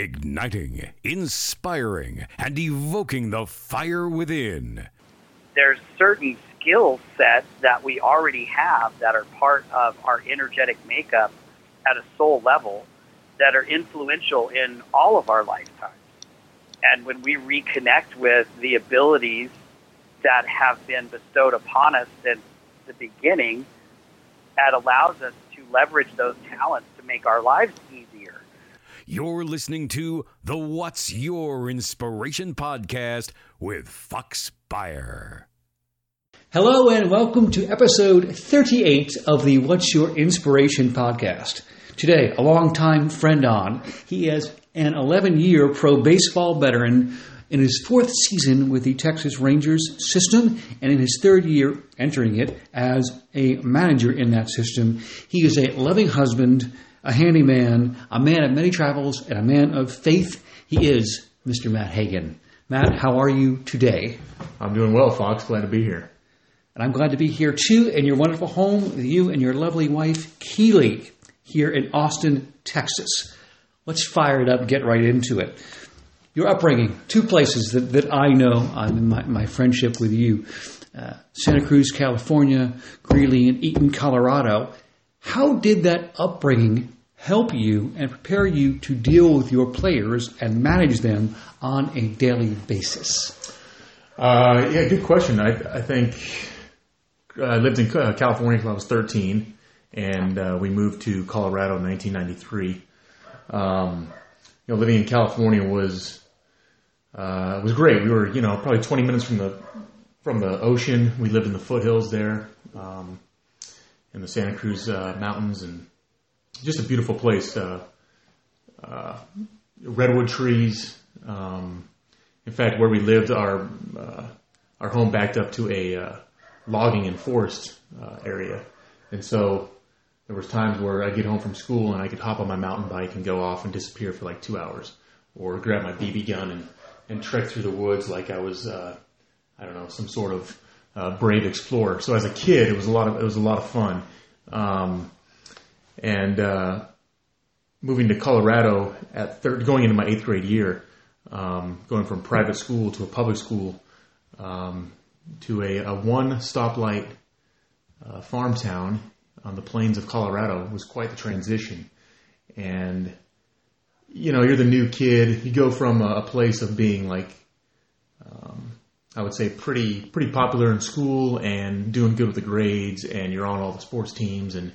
igniting, inspiring, and evoking the fire within. There's certain skill sets that we already have that are part of our energetic makeup at a soul level that are influential in all of our lifetimes. And when we reconnect with the abilities that have been bestowed upon us since the beginning, that allows us to leverage those talents to make our lives easier. You're listening to the What's Your Inspiration podcast with Fox Beyer. Hello and welcome to episode 38 of the What's Your Inspiration podcast. Today, a longtime friend on. He is an 11 year pro baseball veteran in his fourth season with the Texas Rangers system and in his third year entering it as a manager in that system. He is a loving husband, a handyman, a man of many travels, and a man of faith. He is Mr. Matt Hagan. Matt, how are you today? I'm doing well, Fox. Glad to be here. And I'm glad to be here too in your wonderful home with you and your lovely wife, Keely, here in Austin, Texas. Let's fire it up, get right into it. Your upbringing, two places that, that I know um, my, my friendship with you uh, Santa Cruz, California, Greeley, and Eaton, Colorado. How did that upbringing help you and prepare you to deal with your players and manage them on a daily basis? Uh, yeah, good question. I, I think uh, I lived in uh, California until I was 13, and uh, we moved to Colorado in 1993. Um, you know, living in California was uh, was great. We were, you know, probably 20 minutes from the from the ocean. We lived in the foothills there, um, in the Santa Cruz uh, mountains, and just a beautiful place. Uh, uh, redwood trees. Um, in fact, where we lived, our uh, our home backed up to a uh, logging and forest uh, area, and so there was times where I'd get home from school and I could hop on my mountain bike and go off and disappear for like two hours, or grab my BB gun and and trek through the woods like I was, I don't know, some sort of uh, brave explorer. So as a kid, it was a lot of it was a lot of fun, um, and uh, moving to Colorado at third, going into my eighth grade year, um, going from private school to a public school, um, to a, a one stoplight uh, farm town on the plains of Colorado was quite the transition. And, you know, you're the new kid. You go from a, a place of being like, um, I would say pretty, pretty popular in school and doing good with the grades and you're on all the sports teams and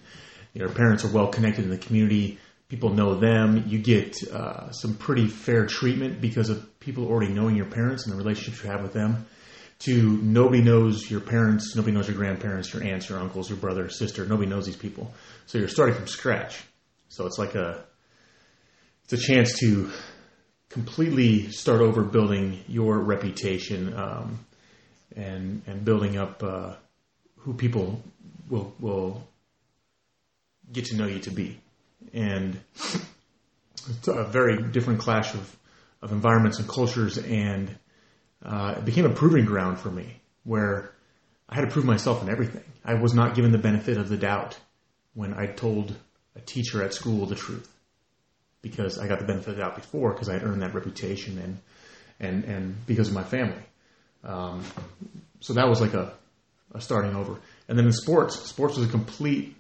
your parents are well connected in the community. People know them. You get uh, some pretty fair treatment because of people already knowing your parents and the relationships you have with them to nobody knows your parents, nobody knows your grandparents, your aunts, your uncles, your brother, sister. Nobody knows these people. So you're starting from scratch. So it's like a, it's a chance to completely start over building your reputation um, and and building up uh, who people will will get to know you to be. And it's a very different clash of, of environments and cultures and uh, it became a proving ground for me where I had to prove myself in everything. I was not given the benefit of the doubt when I told a teacher at school the truth because I got the benefit of the doubt before because I had earned that reputation and and and because of my family. Um, so that was like a, a starting over. And then in sports, sports was a complete,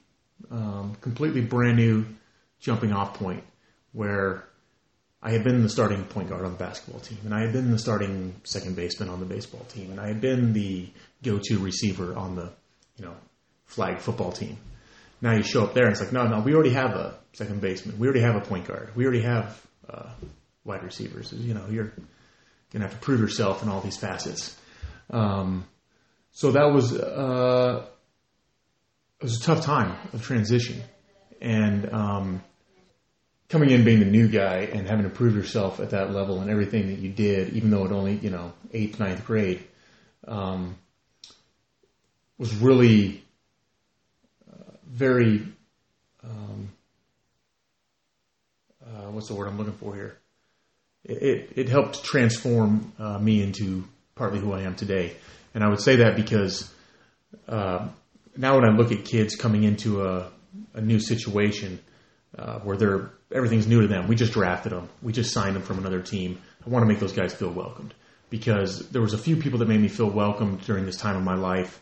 um, completely brand new jumping off point where I had been the starting point guard on the basketball team, and I had been the starting second baseman on the baseball team, and I had been the go-to receiver on the, you know, flag football team. Now you show up there, and it's like, no, no, we already have a second baseman, we already have a point guard, we already have uh, wide receivers. You know, you're gonna have to prove yourself in all these facets. Um, so that was uh, it was a tough time of transition, and um, coming in being the new guy and having to prove yourself at that level and everything that you did, even though it only you know eighth ninth grade, um, was really very um, uh, what's the word I'm looking for here? It it, it helped transform uh, me into partly who I am today, and I would say that because uh, now when I look at kids coming into a, a new situation uh, where they're everything's new to them. We just drafted them. We just signed them from another team. I want to make those guys feel welcomed because there was a few people that made me feel welcomed during this time of my life,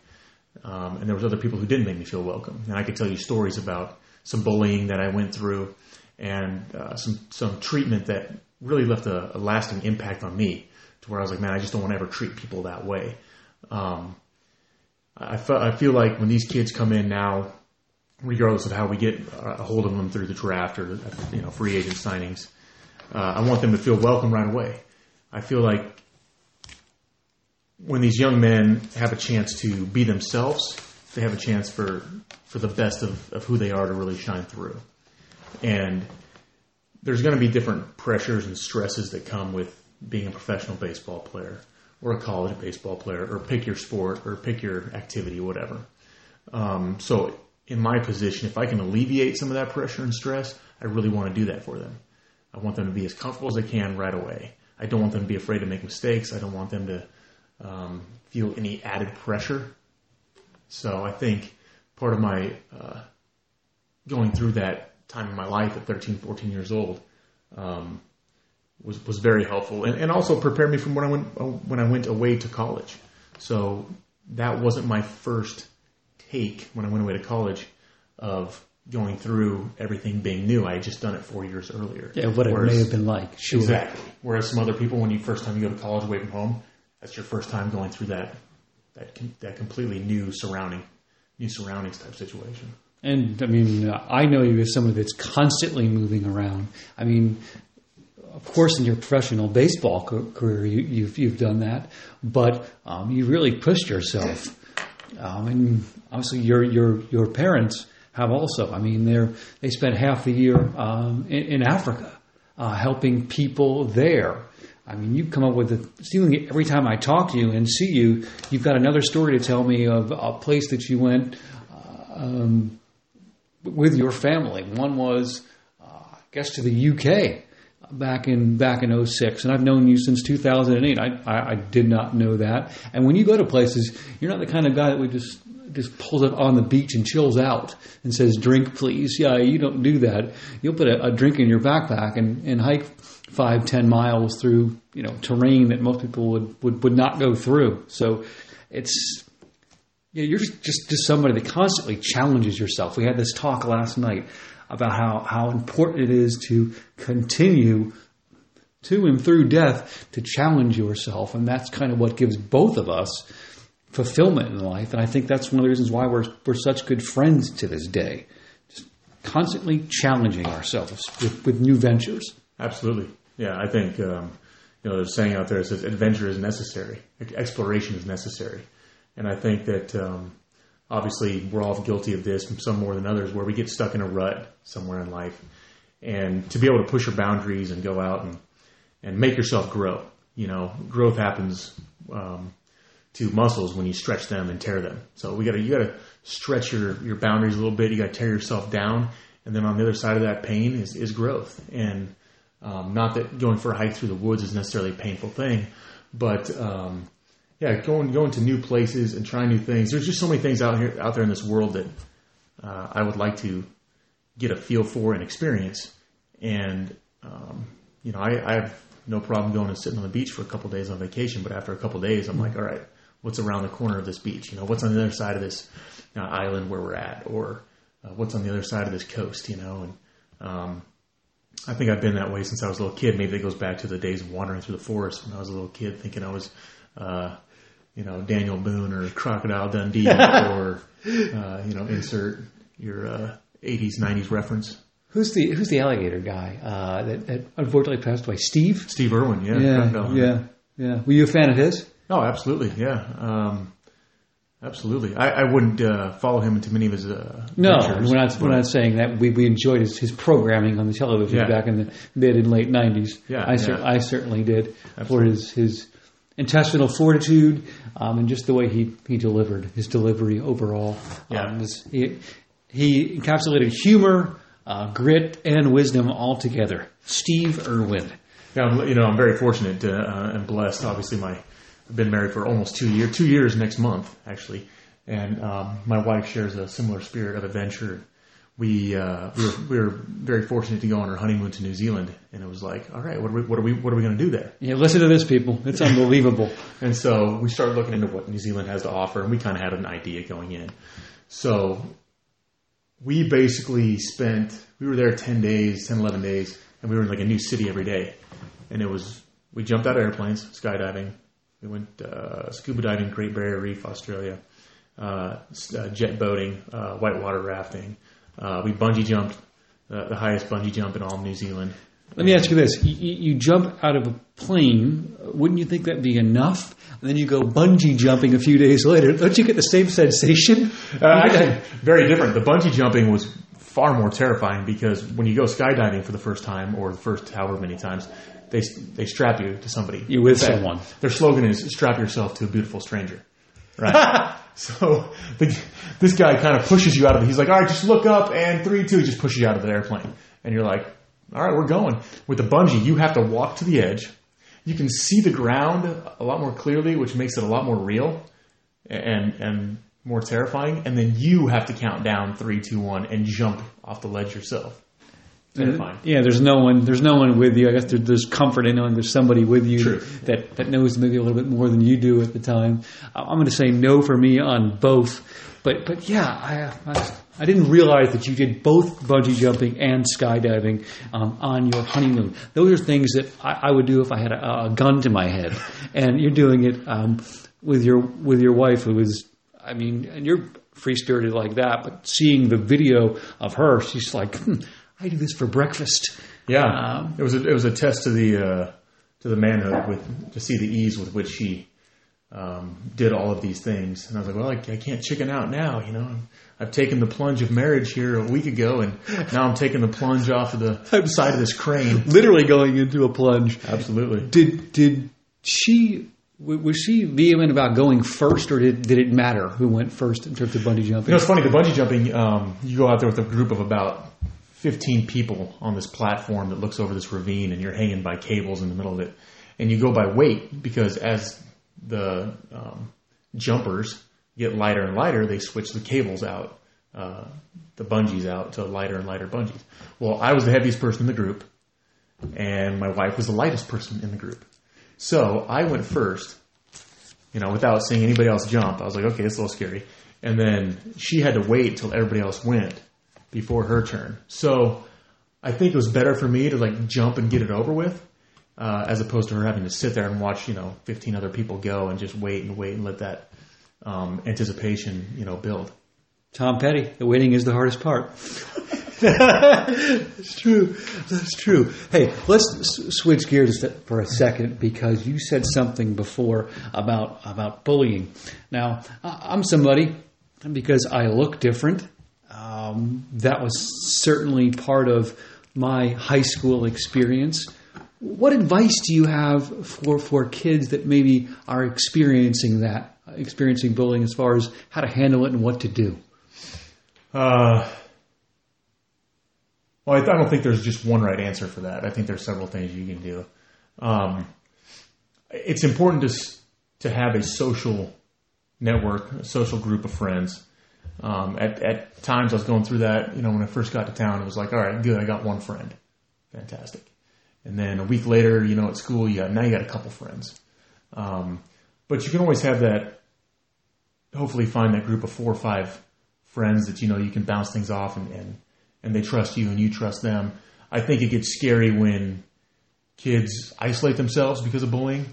um, and there was other people who didn't make me feel welcome. And I could tell you stories about some bullying that I went through and uh, some some treatment that really left a, a, lasting impact on me to where I was like, man, I just don't want to ever treat people that way. Um, I, fe- I feel like when these kids come in now, regardless of how we get a hold of them through the draft or you know free agent signings, uh, I want them to feel welcome right away. I feel like when these young men have a chance to be themselves, they have a chance for for the best of, of who they are to really shine through. And there's going to be different pressures and stresses that come with being a professional baseball player or a college baseball player or pick your sport or pick your activity, whatever. Um, so in my position, if I can alleviate some of that pressure and stress, I really want to do that for them. I want them to be as comfortable as they can right away. I don't want them to be afraid to make mistakes. I don't want them to um, feel any added pressure. So I think part of my uh, going through that time in my life at 13, 14 years old um, was was very helpful, and, and also prepared me from when I went uh, when I went away to college. So that wasn't my first take when I went away to college of going through everything being new. I had just done it four years earlier. Yeah, what it may have been like. Sure. Exactly. Whereas some other people, when you first time you go to college away from home, that's your first time going through that that that completely new surrounding, new surroundings type situation. And I mean, I know you as someone that's constantly moving around. I mean, of course, in your professional baseball career, you, have you've, you've done that, but um, you really pushed yourself. Um, and obviously, your your your parents have also. I mean, they they spent half the year um, in, in, Africa uh, helping people there. I mean, you come up with a seemingly every time I talk to you and see you, you've got another story to tell me of a place that you went uh, um, with your family. One was, uh, I guess, to the UK back in back in 06 and I've known you since 2008 I, I, I, did not know that. And when you go to places you're not the kind of guy that would just just pulls up on the beach and chills out and says drink please yeah you don't do that you'll put a, a drink in your backpack and, and hike five ten miles through you know terrain that most people would, would, would not go through so it's yeah, you're just, just, just somebody that constantly challenges yourself. We had this talk last night about how, how important it is to continue to and through death to challenge yourself. And that's kind of what gives both of us fulfillment in life. And I think that's one of the reasons why we're, we're such good friends to this day. Just constantly challenging ourselves with, with new ventures. Absolutely. Yeah, I think, um, you know, there's saying out there that says adventure is necessary, exploration is necessary. And I think that um, obviously we're all guilty of this, some more than others, where we get stuck in a rut somewhere in life. And to be able to push your boundaries and go out and, and make yourself grow. You know, growth happens um, to muscles when you stretch them and tear them. So we got to you got to stretch your your boundaries a little bit. You got to tear yourself down, and then on the other side of that pain is is growth. And um, not that going for a hike through the woods is necessarily a painful thing, but um, yeah, going going to new places and trying new things. There's just so many things out here out there in this world that uh, I would like to get a feel for and experience. And um, you know, I, I, have no problem going and sitting on the beach for a couple days on vacation. But after a couple days, I'm like, all right, what's around the corner of this beach? You know, what's on the other side of this uh, island where we're at, or uh, what's on the other side of this coast? You know, and um, I think I've been that way since I was a little kid. Maybe it goes back to the days of wandering through the forest when I was a little kid, thinking I was uh, you know Daniel Boone or Crocodile Dundee or uh, you know insert your uh, 80s 90s reference. Who's the Who's the alligator guy uh, that, that, unfortunately passed away? Steve. Steve Irwin. Yeah. Yeah. Yeah. Yeah. Were you a fan of his? Oh, absolutely. Yeah. Um, absolutely. I, I wouldn't uh, follow him into many of his. Uh, no, ventures, we're not. We're not saying that. We, we enjoyed his, his programming on the television yeah. back in the mid and late '90s. Yeah. I, yeah. Cer- I certainly did absolutely. for his his intestinal fortitude, um, and just the way he, he delivered his delivery overall. Yeah. Um, he, he encapsulated humor, uh, grit, and wisdom all together. Steve Irwin. Yeah, I'm, you know, I'm very fortunate uh, and blessed. Obviously, my I've been married for almost two years, two years next month actually, and um, my wife shares a similar spirit of adventure. we uh, we, were, we were very fortunate to go on our honeymoon to New Zealand, and it was like, all right, what are we what are we what are we going to do there? Yeah, listen to this, people. It's unbelievable. And so we started looking into what New Zealand has to offer, and we kind of had an idea going in. So we basically spent we were there 10 days 10 11 days and we were in like a new city every day and it was we jumped out of airplanes skydiving we went uh, scuba diving great barrier reef australia uh, uh, jet boating uh, whitewater rafting uh, we bungee jumped uh, the highest bungee jump in all of new zealand Let me ask you this: you, you you jump out of a plane. Wouldn't you think that'd be enough? And then you go bungee jumping a few days later. Don't you get the same sensation? Uh, actually, very different. The bungee jumping was far more terrifying because when you go skydiving for the first time or the first however many times, they they strap you to somebody. You're with fact, someone. Their slogan is "Strap yourself to a beautiful stranger." Right. so the, this guy kind of pushes you out of it. He's like, "All right, just look up and three, two, He just pushes you out of the airplane, and you're like, "All right, we're going." With the bungee, you have to walk to the edge. You can see the ground a lot more clearly, which makes it a lot more real and and more terrifying. And then you have to count down three, two, one, and jump off the ledge yourself. Terrifying. Yeah, there's no one. There's no one with you. I guess there, there's comfort in knowing there's somebody with you True. that that knows maybe a little bit more than you do at the time. I'm going to say no for me on both, but but yeah, I, I I didn't realize that you did both bungee jumping and skydiving um, on your honeymoon. Those are things that I, I would do if I had a, a gun to my head, and you're doing it um, with your with your wife, who is, I mean, and you're free spirited like that. But seeing the video of her, she's like, hmm, I do this for breakfast. Yeah, Um, it was a, it was a test to the uh, to the manhood with to see the ease with which she um, did all of these things, and I was like, well, I, I can't chicken out now, you know. I've taken the plunge of marriage here a week ago, and now I'm taking the plunge off of the side of this crane. Literally going into a plunge. Absolutely. Did did she was she vehement about going first, or did did it matter who went first in terms of bungee jumping? You know, it's funny. The bungee jumping, um, you go out there with a group of about 15 people on this platform that looks over this ravine, and you're hanging by cables in the middle of it. And you go by weight because as the um, jumpers get lighter and lighter, they switch the cables out, uh, the bungees out to lighter and lighter bungees. Well, I was the heaviest person in the group, and my wife was the lightest person in the group. So I went first, you know, without seeing anybody else jump. I was like, okay, it's a little scary. And then she had to wait till everybody else went before her turn. So I think it was better for me to like jump and get it over with, uh, as opposed to her having to sit there and watch, you know, 15 other people go and just wait and wait and let that um, anticipation, you know, build. Tom Petty, the waiting is the hardest part. That's true. That's true. Hey, let's s- switch gears for a second because you said something before about about bullying. Now, I- I'm somebody because I look different. Um, that was certainly part of my high school experience. What advice do you have for, for kids that maybe are experiencing that, experiencing bullying as far as how to handle it and what to do? Uh, well, I, I don't think there's just one right answer for that. I think there's several things you can do. Um, it's important to to have a social network, a social group of friends. Um, at, at times, I was going through that. You know, when I first got to town, it was like, all right, good, I got one friend, fantastic. And then a week later, you know, at school, you got now you got a couple friends. Um, but you can always have that. Hopefully, find that group of four or five friends that you know you can bounce things off and, and and they trust you and you trust them. I think it gets scary when kids isolate themselves because of bullying.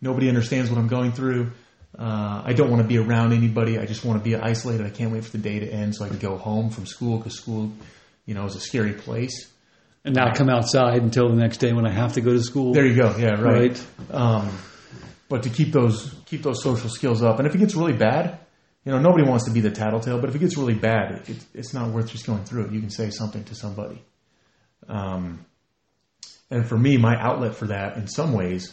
Nobody understands what I'm going through. Uh, I don't want to be around anybody. I just want to be isolated. I can't wait for the day to end so I can go home from school because school, you know, is a scary place. and not come outside until the next day when I have to go to school. There you go. Yeah, right. Right. Um, but to keep those keep those social skills up, and if it gets really bad, you know, nobody wants to be the tattletale. But if it gets really bad, it, it's not worth just going through it. You can say something to somebody. Um, and for me, my outlet for that, in some ways,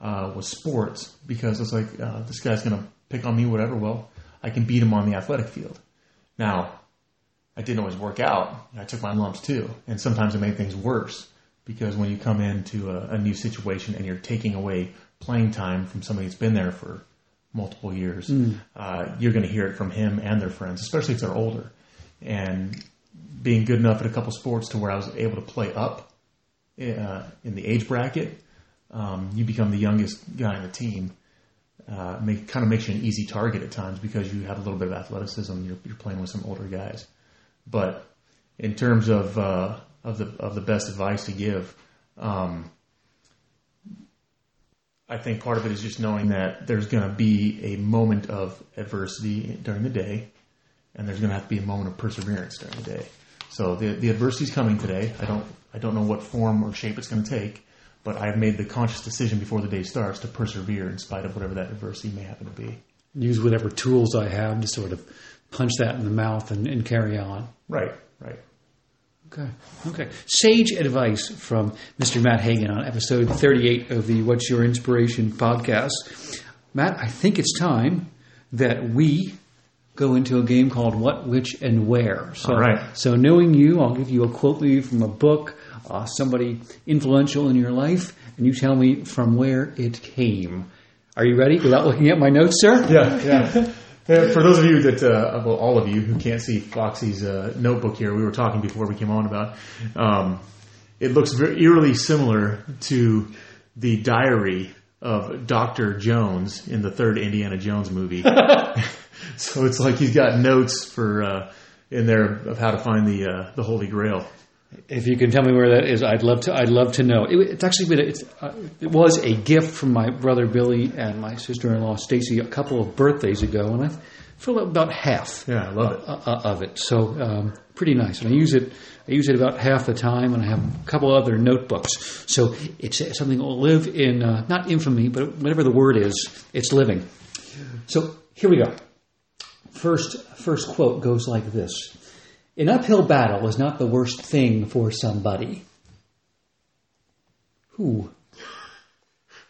uh, was sports because it's like uh, this guy's going to pick on me, whatever. Well, I can beat him on the athletic field. Now, I didn't always work out. I took my lumps too, and sometimes it made things worse because when you come into a, a new situation and you're taking away playing time from somebody that's been there for multiple years, uh, you're going to hear it from him and their friends, especially if they're older. And being good enough at a couple sports to where I was able to play up uh, in the age bracket. Um, you become the youngest guy on the team. Uh, make, kind of makes you an easy target at times because you have a little bit of athleticism. You're, you're playing with some older guys, but in terms of uh, of the of the best advice to give, um, I think part of it is just knowing that there's going to be a moment of adversity during the day, and there's going to have to be a moment of perseverance during the day. So the the adversity is coming today. I don't I don't know what form or shape it's going to take, but I've made the conscious decision before the day starts to persevere in spite of whatever that adversity may happen to be. Use whatever tools I have to sort of punch that in the mouth and, and carry on. Right, right. Okay. Okay. Sage advice from Mr. Matt Hagan on episode 38 of the What's Your Inspiration podcast. Matt, I think it's time that we go into a game called What, Which, and Where. So, All right. so knowing you, I'll give you a quote maybe from a book, uh, somebody influential in your life, and you tell me from where it came. Are you ready without looking at my notes, sir? Yeah, yeah. Uh, For those of you that, uh, well, all of you who can't see Foxy's uh, notebook here, we were talking before we came on about. Um, it looks very eerily similar to the diary of Doctor Jones in the third Indiana Jones movie. so it's like he's got notes for uh, in there of how to find the uh, the Holy Grail. If you can tell me where that is, I'd love to. I'd love to know. It, it's actually been. A, it's, uh, it was a gift from my brother Billy and my sister-in-law Stacy a couple of birthdays ago, and I filled up about half Yeah, I love it. uh, uh, of it. So um, pretty nice. And I use it. I use it about half the time, and I have a couple other notebooks. So it's something that will live in uh, not infamy, but whatever the word is, it's living. So here we go. First, first quote goes like this: "An uphill battle is not the worst thing for somebody." Who?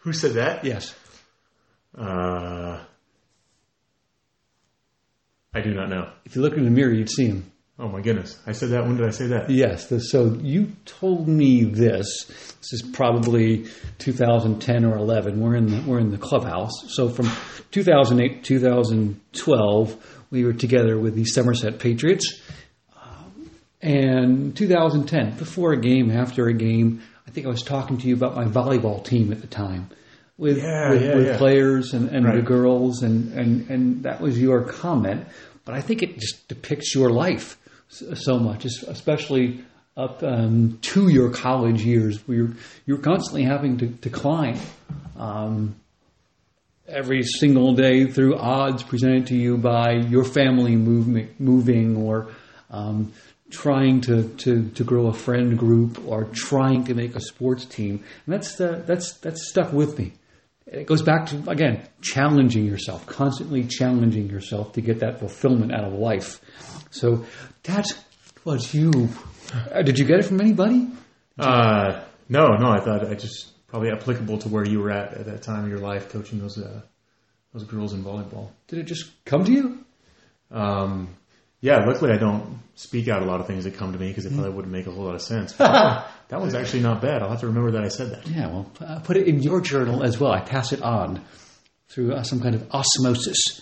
Who said that? Yes. Uh, I do not know. If you look in the mirror, you'd see him. Oh my goodness! I said that. When did I say that? Yes. the- So you told me this. This is probably 2010 or 11. We're in the, we're in the clubhouse. So from 2008 to 2012, we were together with the Somerset Patriots. And 2010, before a game, after a game, I think I was talking to you about my volleyball team at the time. With, Yeah, with, yeah, with yeah. players and, and the girls, and, and, and that was your comment. But I think it just depicts your life so, much, especially up um, to your college years, where you're, you're constantly having to, to climb um, every single day through odds presented to you by your family movement, moving or um, trying to, to, to grow a friend group or trying to make a sports team. And that's, uh, that's, that's stuck with me. It goes back to, again, challenging yourself, constantly challenging yourself to get that fulfillment out of life. So that was you. Uh, did you get it from anybody? Uh, no, no. I thought I just probably applicable to where you were at at that time of your life, coaching those uh, those girls in volleyball. Did it just come to you? Um, yeah, luckily I don't speak out a lot of things that come to me because it probably wouldn't make a whole lot of sense. that one's actually not bad. I'll have to remember that I said that. Yeah, well, uh, put it in your journal as well. I pass it on through uh, some kind of osmosis.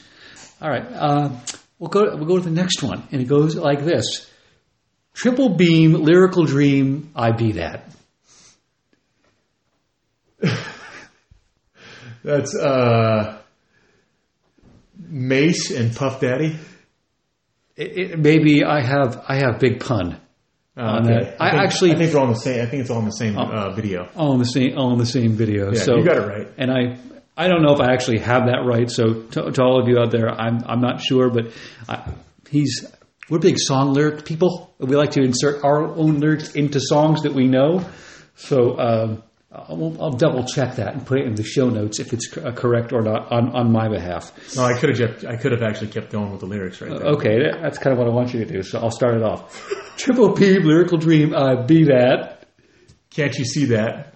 All right, uh, we'll go. We'll go to the next one, and it goes like this: Triple beam, lyrical dream. I be that. That's uh, Mase and Puff Daddy. It, it, maybe I have. I have big pun. Uh, On that. I think, actually- I think they're all in the same. I think it's all in the same uh, video. all in the same all in the same video. Yeah, so you got it right. And I I don't know if I actually have that right. So to, to all of you out there, I'm I'm not sure, but I, he's we're big song lyric people. We like to insert our own lyrics into songs that we know. So um, I'll, I'll double check that and put it in the show notes if it's uh, correct or not on, on my behalf. No, I could have. Kept, I could have actually kept going with the lyrics right there. Okay, that's kind of what I want you to do. So I'll start it off. Triple P lyrical dream. Uh, be that. Can't you see that?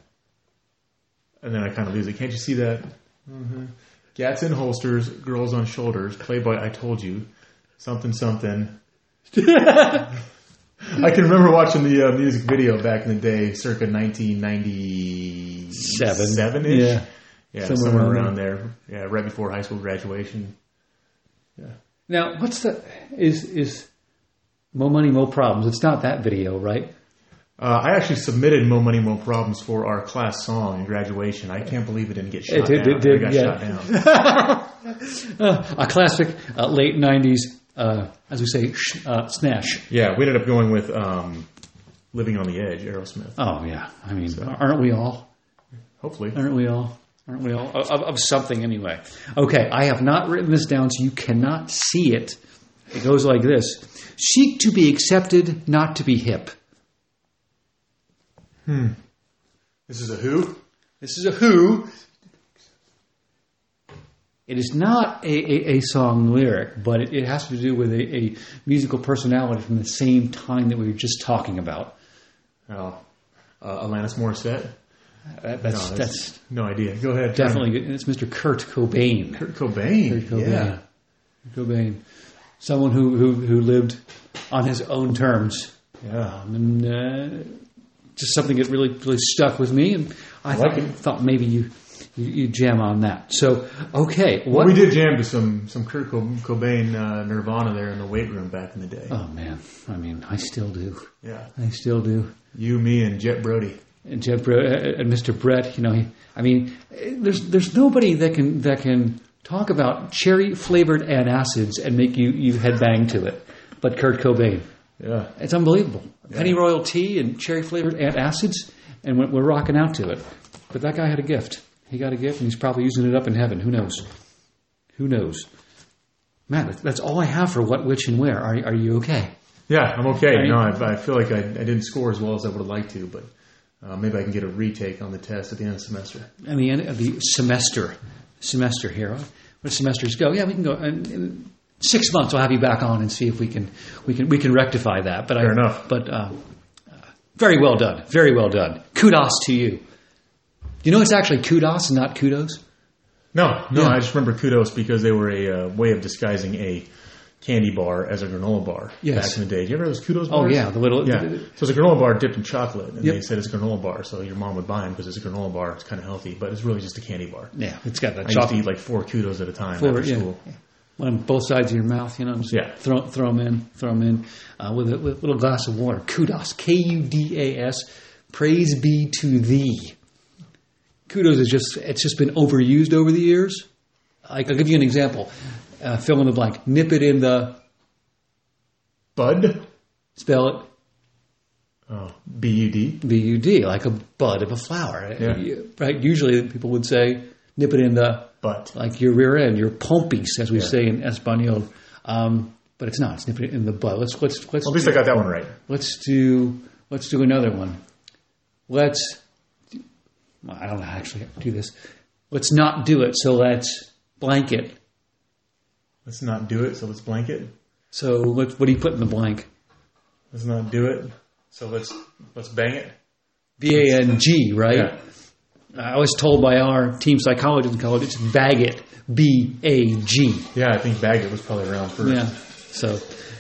And then I kind of lose it. Can't you see that? hmm Gats in holsters, girls on shoulders. Playboy, I told you, something something. I can remember watching the uh, music video back in the day, circa 1997 Seven. ish. Yeah. yeah, Somewhere somewhere, around around there. Yeah, right before high school graduation. Yeah. Now, what's the is is Mo Money, Mo Problems. It's not that video, right? Uh, I actually submitted "Mo Money, Mo Problems" for our class song in graduation. I can't believe it didn't get shot It did- down. it did, got yeah. shot down. Uh, a classic uh, late 90s, uh, as we say, sh- uh, snash. yeah, we ended up going with um, "Living on the Edge," Aerosmith. Oh, yeah. I mean, aren't we all? Hopefully, Aren't we all? Aren't we all? Of, of something, anyway. Okay, I have not written this down, so you cannot see it. It goes like this Seek to be accepted, not to be hip. Hmm. This is a Who. This is a Who. It is not a, a, a song lyric, but it, it has to do with a, a musical personality from the same time that we were just talking about. Oh, uh, Alanis Morissette. That, No, that's, that's no idea. Go ahead. definitely it's Mr. Kurt Cobain. Kurt Cobain. Kurt Cobain. Yeah. Cobain. Someone who, who, who lived on his own terms. Yeah. Um, and uh, just something that really really stuck with me, and I, like thought, thought maybe you, you you jam on that. So okay, Well, we did jam to some some Kurt Cobain uh, Nirvana there in the weight room back in the day. Oh man, I mean, I still do. Yeah. I still do. You, me, and Jet Brody. And Jeb Bre- uh, and Mr. Brett, you know, he, I mean, there's there's nobody that can that can talk about cherry flavored antacids and make you you headbang to it, but Kurt Cobain. Yeah. It's unbelievable. Penny Royal tea and cherry flavored antacids, and we're, we're rocking out to it. But that guy had a gift. He got a gift, and he's probably using it up in heaven. Who knows? Who knows? Man, that's- all I have for what, which, and where. Are, are you okay? Yeah, I'm okay. Are you- No, I, I feel like I, I didn't score as well as I would have liked to, but uh, maybe I can get a retake on the test at the end of the semester. And the end of the semester, semester here. Where semesters go? Yeah, we can go. In, in six months, I'll have you back on and see if we can we can we can rectify that. But Fair I, enough. But uh, uh, very well done. Very well done. Kudos to you. You know, it's actually kudos and not kudos. No, no, Yeah. I just remember kudos because they were a uh, way of disguising a candy bar as a granola bar Yes. back in the day. Do you ever have those kudos Oh bars? yeah, the little Yeah. So it's a granola bar dipped in chocolate, and Yep. they said it's a granola bar, so your mom would buy them because it's a granola bar. It's kind of healthy, but it's really just a candy bar. yeah. It's got that I used to eat like four kudos at a time Four, after yeah. school. on both sides of your mouth. You know, just Yeah. Throw throw them in, throw them in uh, with, a, with a little glass of water. Kudos, K U D A S. Praise be to thee. Kudos is just it's just been overused over the years. Like, I'll give you an example. Uh, fill in the blank. Nip it in the Bud, spell it oh, B U D. B U D, like a bud of a flower. Yeah. Right. Usually people would say nip it in the butt, like your rear end, your pompis, as we Yeah. say in Espanol. Um, but it's not. It's nip it in the butt. Let's let's let's at least I got that one right. let's do let's do another one. Let's. Well, I don't know how to actually do this. Let's not do it. So let's blanket. Let's not do it. So let's blanket. So let's, what do you put in the blank? Let's not do it. So let's let's bang it. B A N G, right? Yeah. I was told by our team psychologist in college it's bag it. B A G. Yeah, I think bag it was probably around first. Yeah. So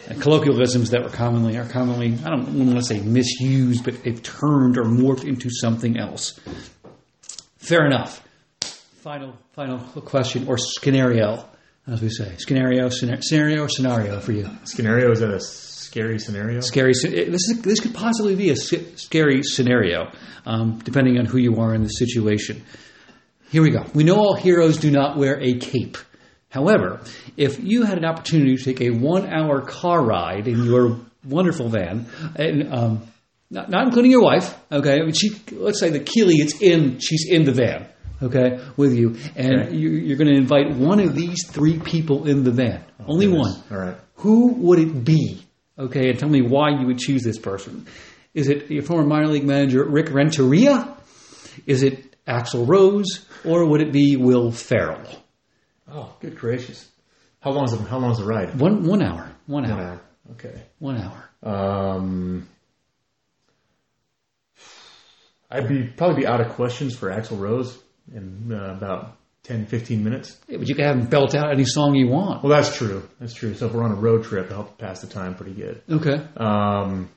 uh, colloquialisms that were commonly are commonly I don't want to say misused, but they've turned or morphed into something else. Fair enough. Final final question or scenario, as we say, scenario scenario, scenario or scenario for you. Scenario is that a scary scenario? Scary. This is this could possibly be a scary scenario, um, depending on who you are in the situation. Here we go. We know all heroes do not wear a cape. However, if you had an opportunity to take a one-hour car ride in your wonderful van, and um, not, not including your wife, okay? I mean, she, let's say the Keely it's in, she's in the van, okay, with you, and Okay. you, you're going to invite one of these three people in the van, only goodness. one. All right. Who would it be? Okay, and tell me why you would choose this person. Is it your former minor league manager Rick Renteria? Is it Axl Rose, or would it be Will Ferrell? Oh, good gracious! How long is the How long is the ride? One one hour, one One hour, hour. Okay. one hour. Um, I'd be probably be out of questions for Axl Rose in uh, about 10, 15 minutes. Yeah, but you can have him belt out any song you want. Well, that's true. That's true. So if we're on a road trip, it'll help pass the time pretty good. Okay. Um,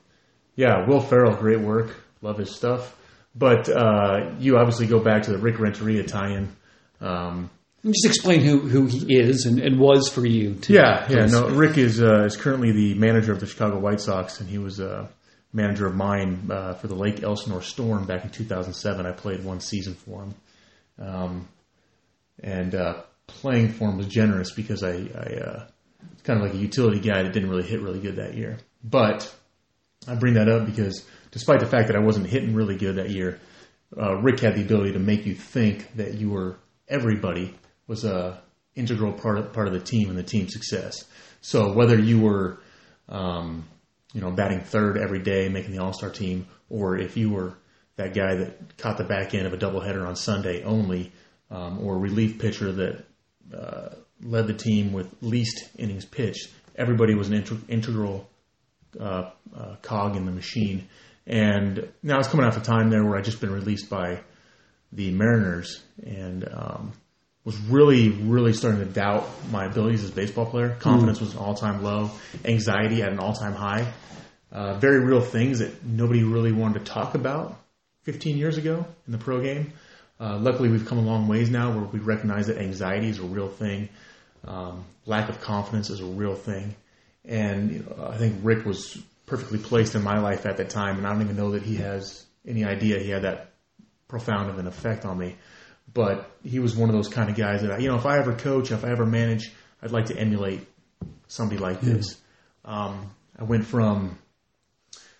yeah, Will Ferrell, great work. Love his stuff. But uh, you obviously go back to the Rick Renteria tie-in. Um, Just explain who, who he is and, and was for you. To, Yeah, yeah. No, Rick is uh, is currently the manager of the Chicago White Sox, and he was a manager of mine uh, for the Lake Elsinore Storm back in 2007. I played one season for him, um, and uh, playing for him was generous because I, I uh, was kind of like a utility guy that didn't really hit really good that year. But I bring that up because despite the fact that I wasn't hitting really good that year, uh, Rick had the ability to make you think that you were everybody was a integral part of, part of the team and the team's success. So whether you were, um, you know, batting third every day, making the All Star team, or if you were that guy that caught the back end of a doubleheader on Sunday only, um, or relief pitcher that uh, led the team with least innings pitched, everybody was an integ- integral uh, uh, cog in the machine. And now it's coming off a time there where I just been released by the Mariners and um, was really, really starting to doubt my abilities as a baseball player. Confidence was an all time low, anxiety at an all time high. Uh, very real things that nobody really wanted to talk about 15 years ago in the pro game. Uh, luckily, we've come a long ways now where we recognize that anxiety is a real thing, um, lack of confidence is a real thing, and you know, I think Rick was perfectly placed in my life at that time, and I don't even know that he has any idea he had that profound of an effect on me. But he was one of those kind of guys that, I, you know, if I ever coach, if I ever manage, I'd like to emulate somebody like this. Um, I went from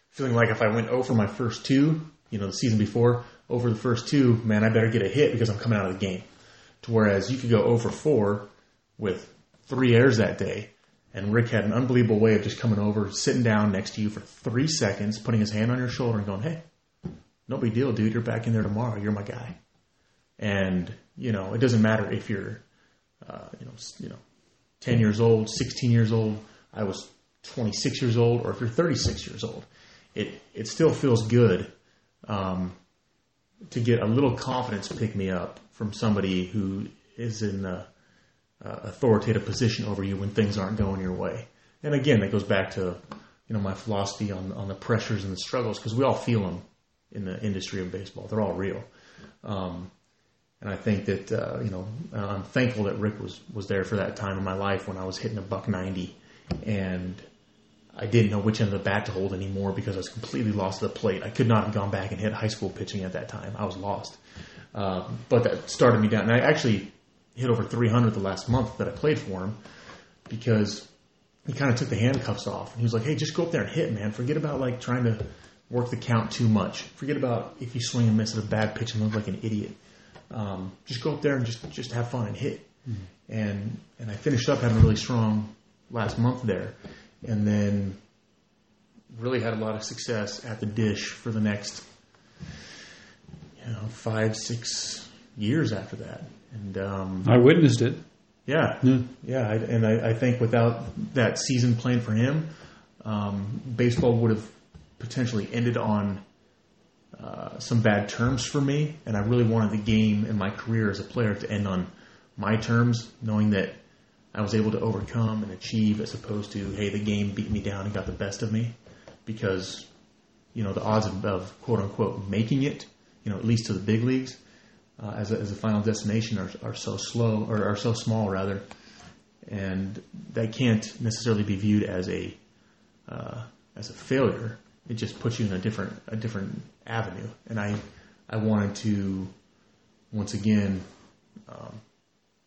feeling like if I went over my first two, you know, the season before, over the first two, man, I better get a hit because I'm coming out of the game. To whereas you could go over four with three errors that day, and Rick had an unbelievable way of just coming over, sitting down next to you for three seconds, putting his hand on your shoulder and going, "Hey, no big deal, dude. You're back in there tomorrow. You're my guy." And you know, it doesn't matter if you're, uh, you know, you know, ten years old, sixteen years old. I was 26 years old, or if you're 36 years old, it it still feels good um, to get a little confidence pick me up from somebody who is in a authoritative position over you when things aren't going your way. And again, that goes back to you know my philosophy on on the pressures and the struggles because we all feel them in the industry of baseball. They're all real. Um, and I think that uh, you know I'm thankful that Rick was was there for that time in my life when I was hitting a buck ninety, and I didn't know which end of the bat to hold anymore because I was completely lost to the plate. I could not have gone back and hit high school pitching at that time. I was lost. Um, but that started me down. And I actually hit over 300 the last month that I played for him because he kind of took the handcuffs off. And he was like, hey, just go up there and hit, man. Forget about like trying to work the count too much. Forget about if you swing and miss at a bad pitch and look like an idiot. Um, just go up there and just, just have fun and hit. And, and I finished up having a really strong last month there and then really had a lot of success at the dish for the next you know five six years after that and um, I witnessed it. yeah Yeah. yeah I, and I, I think without that season plan for him um, baseball would have potentially ended on uh, some bad terms for me and I really wanted the game and my career as a player to end on my terms knowing that I was able to overcome and achieve as opposed to, hey, the game beat me down and got the best of me. Because, you know, the odds of, of quote unquote making it, you know, at least to the big leagues, uh, as, a, as a final destination are, are so slow, or are so small rather. And that can't necessarily be viewed as a, uh, as a failure. It just puts you in a different, a different avenue. And I, I wanted to, once again, um,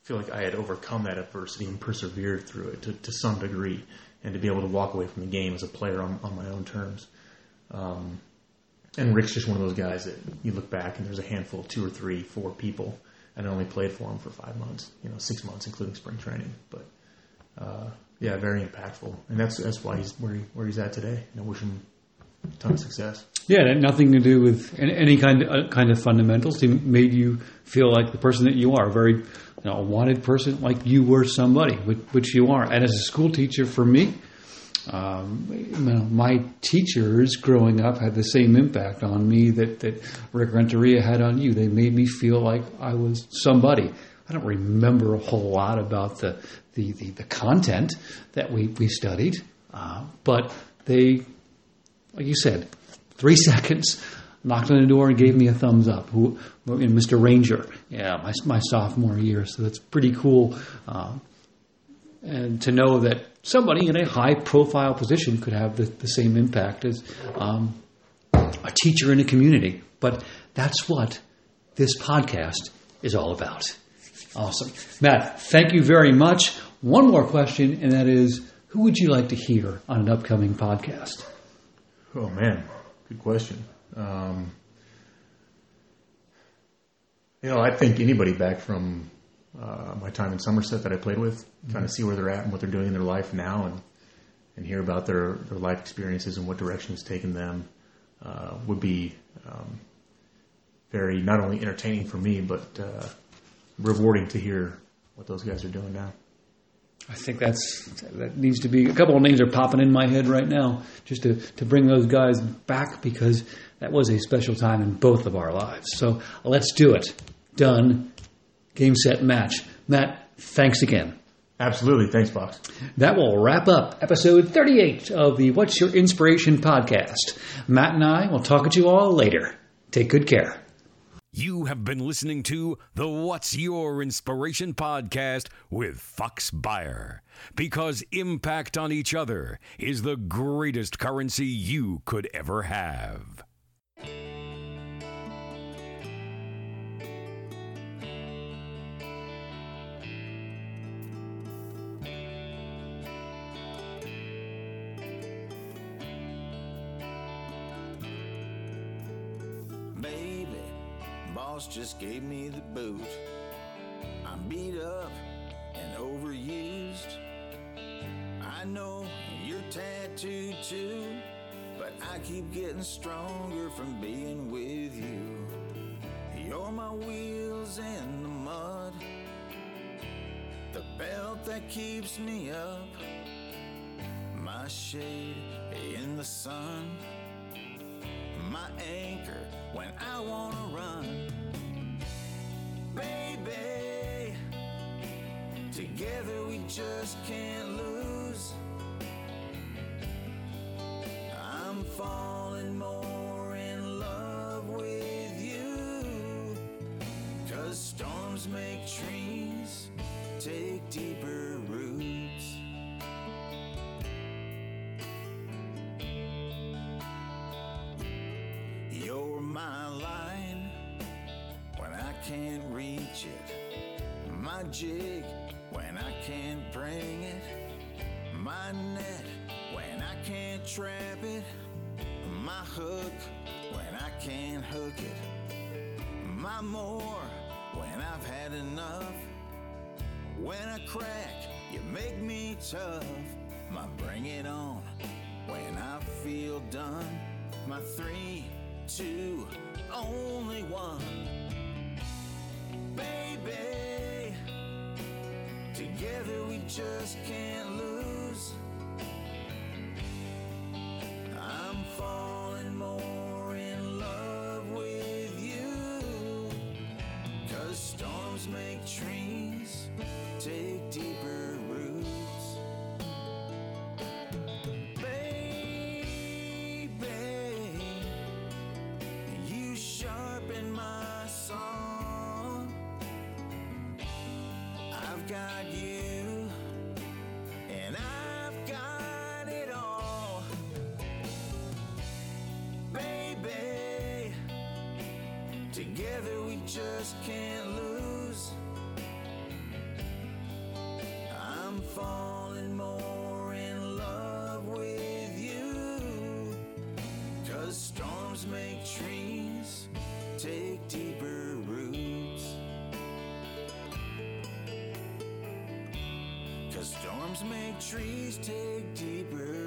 feel like I had overcome that adversity and persevered through it to, to some degree, and to be able to walk away from the game as a player on, on my own terms. Um, and Rick's just one of those guys that you look back and there's a handful, two or three, four people, and I only played for him for five months, you know, six months including spring training. But uh, yeah, very impactful, and that's that's why he's where he, where he's at today. And I wish him a ton of success. Yeah, nothing to do with any, kind of, uh, kind of fundamentals. He made you feel like the person that you are, a very you know, wanted person, like you were somebody, which, which you are. And as a school teacher, for me, um, you know, my teachers growing up had the same impact on me that, that Rick Renteria had on you. They made me feel like I was somebody. I don't remember a whole lot about the, the, the, the content that we, we studied, uh, but they like you said, three seconds, knocked on the door and gave me a thumbs up. Who, Mr. Ranger, yeah, my, my sophomore year. So that's pretty cool. Uh, and to know that somebody in a high profile position could have the, the same impact as um, a teacher in a community. But that's what this podcast is all about. Awesome. Matt, thank you very much. One more question, and that is who would you like to hear on an upcoming podcast? Oh, man. Good question. Um, you know, I think anybody back from uh, my time in Somerset that I played with, mm-hmm. kind of see where they're at and what they're doing in their life now, and and hear about their, their life experiences and what direction has taken them, uh, would be um, very not only entertaining for me, but uh, rewarding to hear what those guys are doing now. I think that's that needs to be a couple of names are popping in my head right now, just to to bring those guys back because that was a special time in both of our lives. So let's do it. Done. Game set match. Matt, thanks again. Absolutely. Thanks, Box. That will wrap up episode 38 of the What's Your Inspiration podcast. Matt and I will talk at you all later. Take good care. You have been listening to the What's Your Inspiration podcast with Fox Buyer. Because impact on each other is the greatest currency you could ever have. Gave me the boot. I'm beat up and overused. I know you're tattooed too, but I keep getting stronger from being with you. You're my wheels in the mud, the belt that keeps me up, my shade in the sun, my anchor when I wanna run baby. Together we just can't lose. I'm falling more in love with you. Cause storms make trees take deeper My jig when I can't bring it. My net when I can't trap it. My hook when I can't hook it. My more when I've had enough. When I crack, you make me tough. My bring it on when I feel done. My three, two, only one Together we just can't lose. Got you, and I've got it all. Baby, together we just can't lose. I'm falling more in love with you. Cause storms make trees Cause storms make trees take deeper